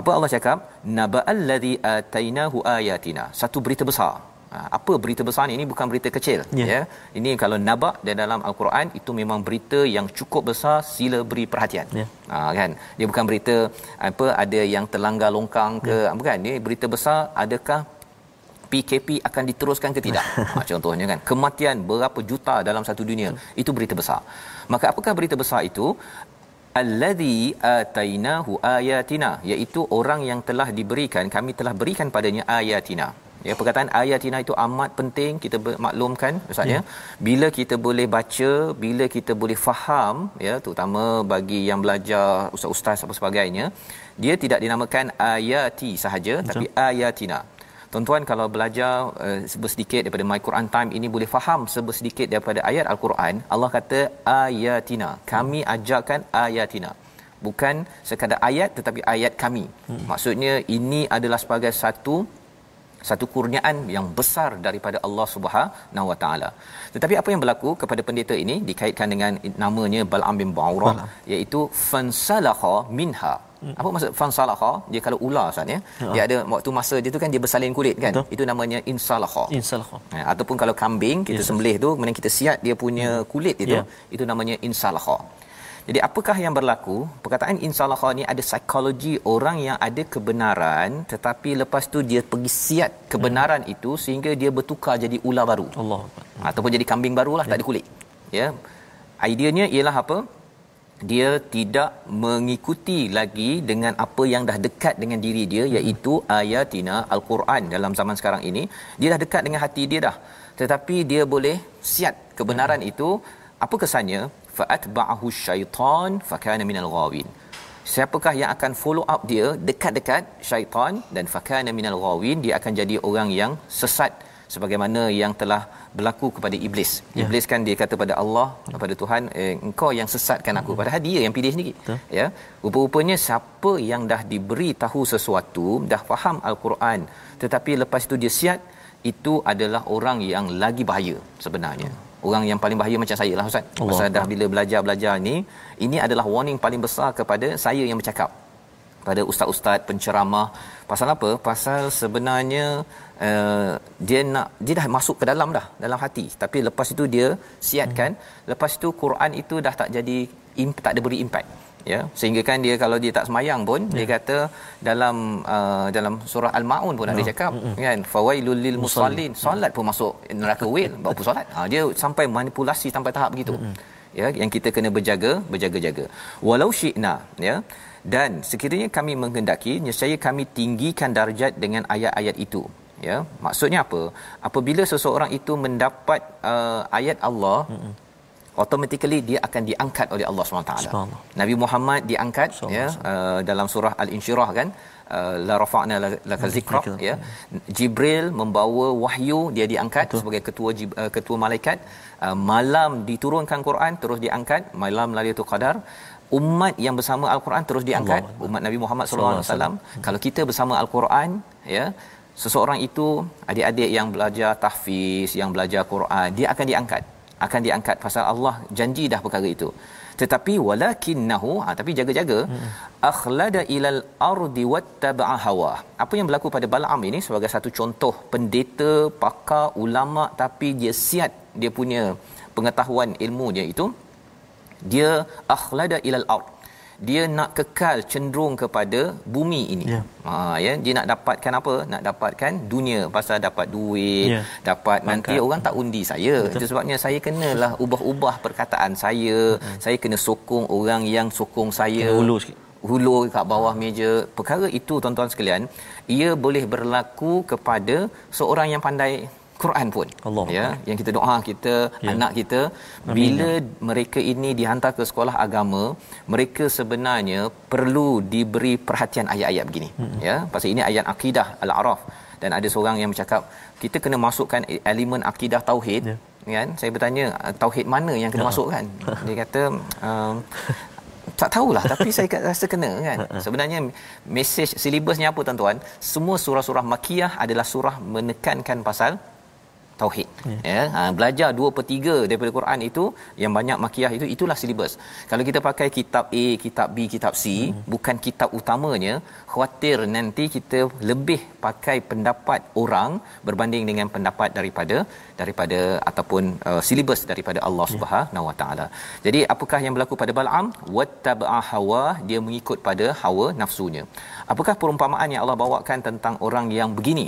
Apa Allah cakap? Naba'al ladzi atainahu ayatina. Satu berita besar. Ha, apa berita besar ni? Ini bukan berita kecil. Yeah. Ya. Ini kalau naba' di dalam Al-Quran itu memang berita yang cukup besar. Sila beri perhatian. Yeah. Ha, kan? Dia bukan berita apa ada yang terlanggar longkang ke, yeah. bukan? Ini berita besar. Adakah PKP akan diteruskan ke tidak? ha, contohnya kan, kematian berapa juta dalam satu dunia, itu berita besar. Maka apakah berita besar itu? Alladhi atainahu ayatina, iaitu orang yang telah diberikan, kami telah berikan padanya ayatina. Ya, perkataan ayatina itu amat penting kita maklumkan maksudnya ya. bila kita boleh baca bila kita boleh faham ya terutama bagi yang belajar ustaz-ustaz apa sebagainya dia tidak dinamakan ayati sahaja Betul. tapi ayatina Tuan-tuan kalau belajar uh, sedikit daripada My Quran Time ini boleh faham sedikit daripada ayat Al-Quran, Allah kata ayatina. Kami ajarkan ayatina. Bukan sekadar ayat tetapi ayat kami. Hmm. Maksudnya ini adalah sebagai satu satu kurniaan yang besar daripada Allah Subhanahu Wa Taala. Tetapi apa yang berlaku kepada pendeta ini dikaitkan dengan namanya Bal'am bin Ba'urah iaitu fansalakha minha Hmm. Apa maksud fansalaha? Dia kalau ular Ustaz ya. Ha. Dia ada waktu masa dia tu kan dia bersalin kulit kan. Betul. Itu namanya insalaha. Insalaha. Ha, ataupun kalau kambing kita yes. sembelih tu kemudian kita siat dia punya hmm. kulit itu yeah. itu namanya insalaha. Jadi apakah yang berlaku? Perkataan insalaha ni ada psikologi orang yang ada kebenaran tetapi lepas tu dia pergi siat kebenaran hmm. itu sehingga dia bertukar jadi ular baru. Allah. Hmm. Ataupun jadi kambing barulah yeah. tak ada kulit. Ya. Ideanya ialah apa? dia tidak mengikuti lagi dengan apa yang dah dekat dengan diri dia iaitu ayatina al-Quran dalam zaman sekarang ini dia dah dekat dengan hati dia dah tetapi dia boleh siat kebenaran hmm. itu apa kesannya fa'atba'ahu syaitan fakana minal ghawin siapakah yang akan follow up dia dekat-dekat syaitan dan fakana minal ghawin dia akan jadi orang yang sesat sebagaimana yang telah berlaku kepada iblis. Ya. Iblis kan dia kata pada Allah kepada Tuhan eh, engkau yang sesatkan aku padahal dia yang pilih sendiri. Betul. Ya. Rupa-rupanya siapa yang dah diberi tahu sesuatu, dah faham al-Quran tetapi lepas itu dia siat itu adalah orang yang lagi bahaya sebenarnya. Hmm. Orang yang paling bahaya macam saya lah Ustaz. Pasal dah bila belajar-belajar ni, ini adalah warning paling besar kepada saya yang bercakap. Pada ustaz-ustaz penceramah. Pasal apa? Pasal sebenarnya uh, dia nak dia dah masuk ke dalam dah dalam hati. Tapi lepas itu dia siatkan. Hmm. lepas itu Quran itu dah tak jadi imp, tak ada beri impact ya sehingga kan dia kalau dia tak semayang pun yeah. dia kata dalam uh, dalam surah al-maun pun ada ya. cakap mm-hmm. kan fawailul lil musallin solat pun masuk neraka wil bawa solat ha dia sampai manipulasi sampai tahap begitu mm-hmm. ya yang kita kena berjaga berjaga-jaga walau syi'na ya dan sekiranya kami menghendaki nescaya kami tinggikan darjat dengan ayat-ayat itu ya maksudnya apa apabila seseorang itu mendapat uh, ayat Allah mm-hmm. Automatically dia akan diangkat oleh Allah SWT Nabi Muhammad diangkat ya uh, dalam surah al-insyirah kan uh, la rafa'na laka zikra ya. Jibril membawa wahyu dia diangkat Betul. sebagai ketua uh, ketua malaikat. Uh, malam diturunkan Quran terus diangkat. Malam Lailatul Qadar umat yang bersama al-Quran terus diangkat. Allah. umat Nabi Muhammad sallallahu alaihi wasallam. Kalau kita bersama al-Quran ya seseorang itu adik-adik yang belajar tahfiz yang belajar Quran dia akan diangkat akan diangkat pasal Allah janji dah perkara itu tetapi walakinnahu ha, tapi jaga-jaga hmm. akhlada ilal ardi wattaba'a hawa apa yang berlaku pada Balaam ini sebagai satu contoh pendeta pakar ulama tapi dia siat dia punya pengetahuan ilmunya itu dia akhlada ilal ard dia nak kekal cenderung kepada bumi ini. Yeah. Ha ya, dia nak dapatkan apa? Nak dapatkan dunia pasal dapat duit, yeah. dapat Bangkat. nanti orang tak undi saya. Betul. Itu sebabnya saya kenalah ubah-ubah perkataan saya. Hmm. Saya kena sokong orang yang sokong saya. Kena hulur sikit. Hulur kat bawah meja. Perkara itu tuan-tuan sekalian, ia boleh berlaku kepada seorang yang pandai Quran pun Allah. ya yang kita doa kita ya. anak kita Amin. bila mereka ini dihantar ke sekolah agama mereka sebenarnya perlu diberi perhatian ayat-ayat begini hmm. ya pasal ini ayat akidah al-araf dan ada seorang yang bercakap kita kena masukkan elemen akidah tauhid yeah. kan saya bertanya tauhid mana yang kena yeah. masukkan dia kata um, tak tahulah tapi saya rasa kena kan sebenarnya mesej silibusnya apa tuan-tuan semua surah-surah makiyah adalah surah menekankan pasal tauhid. Ya, ya ha, belajar 2 per 3 daripada Quran itu yang banyak makiyah itu itulah silibus kalau kita pakai kitab A kitab B kitab C hmm. bukan kitab utamanya khawatir nanti kita lebih pakai pendapat orang berbanding dengan pendapat daripada daripada ataupun uh, silibus daripada Allah ya. Subhanahu Wa Taala. Jadi apakah yang berlaku pada Bal'am? Wattaba'a hawa dia mengikut pada hawa nafsunya. Apakah perumpamaan yang Allah bawakan tentang orang yang begini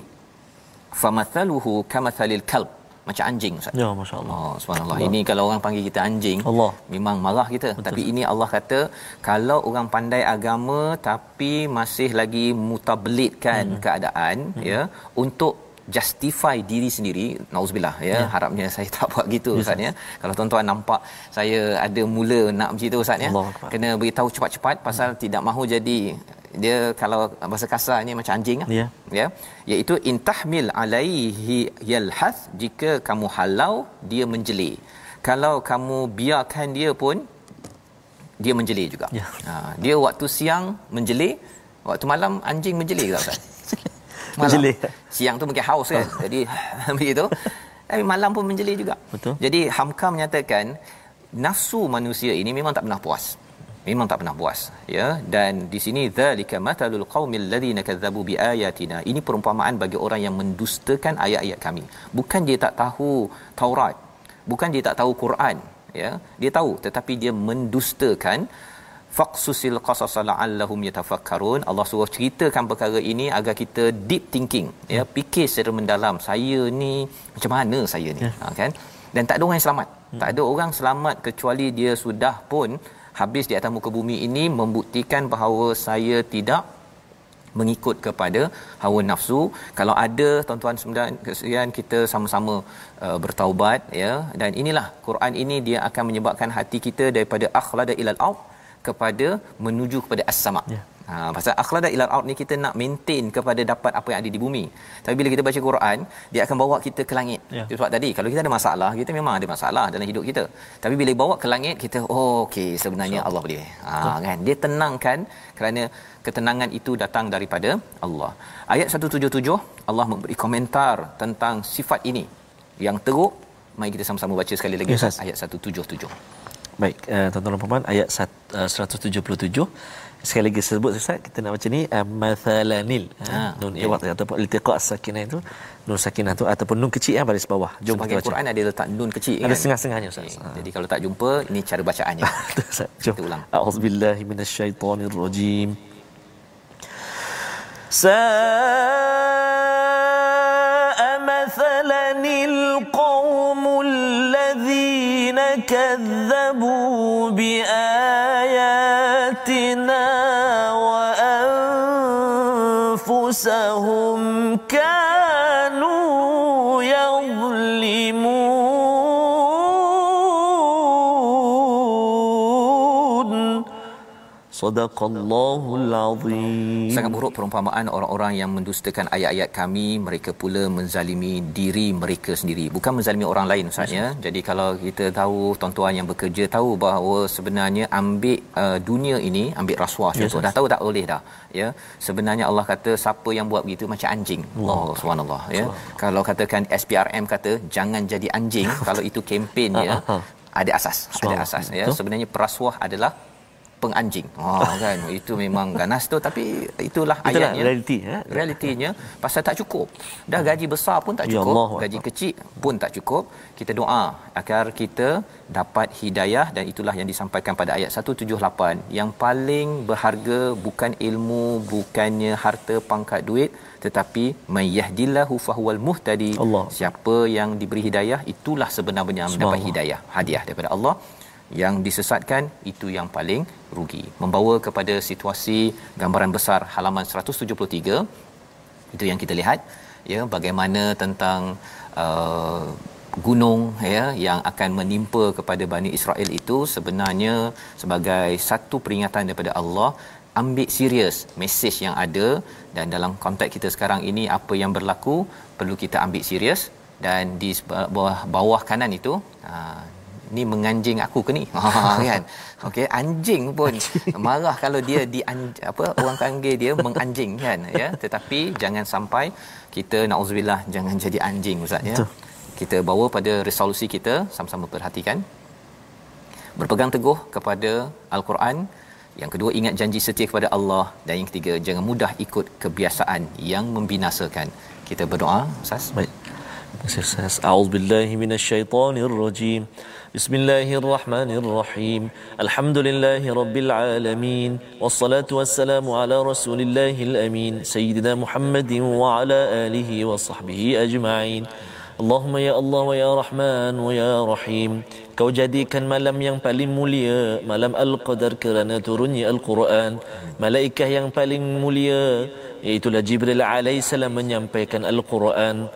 famathaluhu kamathalil kalb macam anjing ustaz. Ya masya-Allah. Oh subhanallah. Allah. Ini kalau orang panggil kita anjing, Allah. memang marah kita. Betul. Tapi ini Allah kata kalau orang pandai agama tapi masih lagi mutabelitkan hmm. keadaan hmm. ya untuk justify diri sendiri nauzubillah ya yeah. harapnya saya tak buat gitu ustaz ya kalau tuan-tuan nampak saya ada mula nak macam itu ustaz ya kena beritahu cepat-cepat pasal hmm. tidak mahu jadi dia kalau bahasa kasarnya macam anjing lah. yeah. ya. Iaitu intahmil alaihi yalhath jika kamu halau dia menjeli kalau kamu biarkan dia pun dia menjeli juga. Yeah. ha, dia waktu siang menjeli waktu malam anjing menjeli ke tak menjeli siang tu mungkin haus kan. Oh. jadi begitu. Tapi malam pun menjeli juga. Betul. Jadi hamka menyatakan nafsu manusia ini memang tak pernah puas memang tak pernah puas ya. Dan di sini zalika matalul qaumil ladzina kadzabu biayatina. Ini perumpamaan bagi orang yang mendustakan ayat-ayat kami. Bukan dia tak tahu Taurat bukan dia tak tahu Quran ya. Dia tahu tetapi dia mendustakan. Faqsusil qasas la'allahum yatafakkarun. Allah suruh ceritakan perkara ini agar kita deep thinking ya. Fikir secara mendalam saya ni macam mana saya ni? Ya. ha, kan? Dan tak ada orang yang selamat. Hmm. tak ada orang selamat kecuali dia sudah pun habis di atas muka bumi ini membuktikan bahawa saya tidak mengikut kepada hawa nafsu. Kalau ada tuan-tuan sekalian kita sama-sama uh, bertaubat ya. Dan inilah Quran ini dia akan menyebabkan hati kita daripada akhlada ilal au kepada menuju kepada as-sama. Yeah. Ha, pasal akhlada ilal ard ni kita nak maintain kepada dapat apa yang ada di bumi. Tapi bila kita baca Quran, dia akan bawa kita ke langit. Ya. Sebab tadi kalau kita ada masalah, kita memang ada masalah dalam hidup kita. Tapi bila bawa ke langit, kita oh okey sebenarnya so, Allah boleh. Ha kan dia tenangkan kerana ketenangan itu datang daripada Allah. Ayat 177 Allah memberi komentar tentang sifat ini yang teruk. Mari kita sama-sama baca sekali lagi yes, ayat 177. Baik, uh, tuan-tuan dan puan ayat 177 sekali lagi sebut Ustaz kita nak baca ni uh, mathalanil ha, nun ya. iwat ataupun iltiqa as-sakinah itu nun sakinah tu ataupun nun kecil yang baris bawah jom Sebagai kita baca Quran ada letak nun kecil ada kan? setengah-setengahnya Ustaz okay. ha. jadi kalau tak jumpa ini cara bacaannya Ustaz jom kita ulang auzubillahi minasyaitonirrajim sa'a mathalanil qaumul ladzina kadzabu biayati Sadaqallahul azim. Sangat buruk perumpamaan orang-orang yang mendustakan ayat-ayat kami, mereka pula menzalimi diri mereka sendiri. Bukan menzalimi orang lain sebenarnya. Jadi kalau kita tahu tuan-tuan yang bekerja tahu bahawa sebenarnya ambil uh, dunia ini, ambil rasuah yes, contoh, dah tahu tak boleh dah. Ya. Sebenarnya Allah kata siapa yang buat begitu macam anjing. Allah oh, Subhanallah ya. Kalau katakan SPRM kata jangan jadi anjing kalau itu kempen ya. Ha, ha, ha. ada asas, ada asas ya. Sebenarnya perasuah adalah penganjing. Oh kan itu memang ganas tu tapi itulah, itulah ayatnya. realiti ya. Realitinya pasal tak cukup. Dah gaji besar pun tak ya cukup, ya Allah, gaji kecil pun tak cukup. Kita doa agar kita dapat hidayah dan itulah yang disampaikan pada ayat 178. Yang paling berharga bukan ilmu, bukannya harta pangkat duit tetapi mayyahdillahu fahuwal muhtadi. Allah. Siapa yang diberi hidayah itulah sebenarnya mendapat hidayah, hadiah daripada Allah yang disesatkan itu yang paling rugi. Membawa kepada situasi gambaran besar halaman 173 itu yang kita lihat ya bagaimana tentang uh, gunung ya yang akan menimpa kepada Bani Israel itu sebenarnya sebagai satu peringatan daripada Allah ambil serius mesej yang ada. Dan dalam konteks kita sekarang ini apa yang berlaku perlu kita ambil serius. Dan di bawah bawah kanan itu uh, ni menganjing aku ke ni? Ha kan? Okey anjing pun marah kalau dia di apa orang panggil dia menganjing kan? Ya tetapi jangan sampai kita naudzubillah jangan jadi anjing ustaz ya. Kita bawa pada resolusi kita sama-sama perhatikan. Berpegang teguh kepada al-Quran. Yang kedua ingat janji setia kepada Allah. Dan yang ketiga jangan mudah ikut kebiasaan yang membinasakan. Kita berdoa ustaz. Baik. Ustaz, a'udzubillahi minasyaitonir rajim. Bismillahirrahmanirrahim. Alhamdulillahirabbil alamin. Wassalatu wassalamu ala rasulillahil amin, sayyidina Muhammadin wa ala alihi wa sahbihi ajma'in. Allahumma ya Allah wa ya Rahman wa ya Rahim. Kau jadikan malam yang paling mulia, malam Al-Qadar kerana turunnya Al-Quran. Malaikah yang paling mulia, iaitulah Jibril alaihissalam menyampaikan Al-Quran.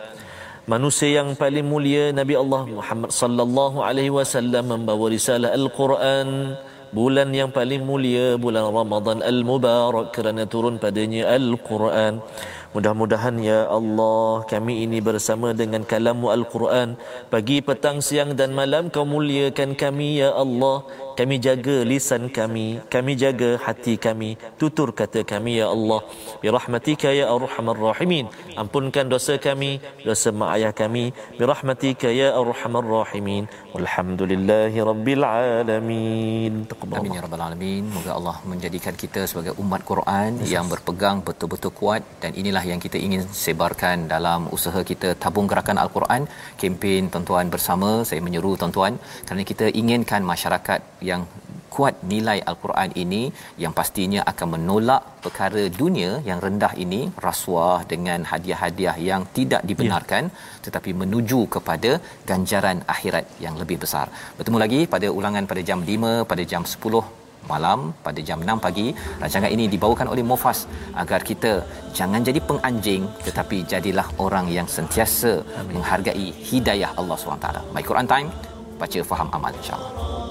Manusia yang paling mulia Nabi Allah Muhammad sallallahu alaihi wasallam membawa risalah Al-Quran. Bulan yang paling mulia bulan Ramadan Al-Mubarak kerana turun padanya Al-Quran. Mudah-mudahan ya Allah kami ini bersama dengan kalamu Al-Quran pagi, petang, siang dan malam kau muliakan kami ya Allah. Kami jaga lisan kami, kami jaga hati kami, tutur kata kami ya Allah. Bi rahmatika ya arhamar rahimin. Ampunkan dosa kami, dosa mak ayah kami. Bi rahmatika ya arhamar rahimin. Walhamdulillahi rabbil alamin. Amin ya rabbal alamin. Moga Allah menjadikan kita sebagai umat Quran yes. yang berpegang betul-betul kuat dan inilah yang kita ingin sebarkan dalam usaha kita tabung gerakan Al-Quran, kempen tuan-tuan bersama. Saya menyeru tuan-tuan kerana kita inginkan masyarakat yang kuat nilai al-Quran ini yang pastinya akan menolak perkara dunia yang rendah ini rasuah dengan hadiah-hadiah yang tidak dibenarkan ya. tetapi menuju kepada ganjaran akhirat yang lebih besar. Bertemu lagi pada ulangan pada jam 5 pada jam 10 malam pada jam 6 pagi rancangan ini dibawakan oleh Mofas agar kita jangan jadi penganjing tetapi jadilah orang yang sentiasa Amin. menghargai hidayah Allah SWT. My Quran Time baca faham amal insyaallah.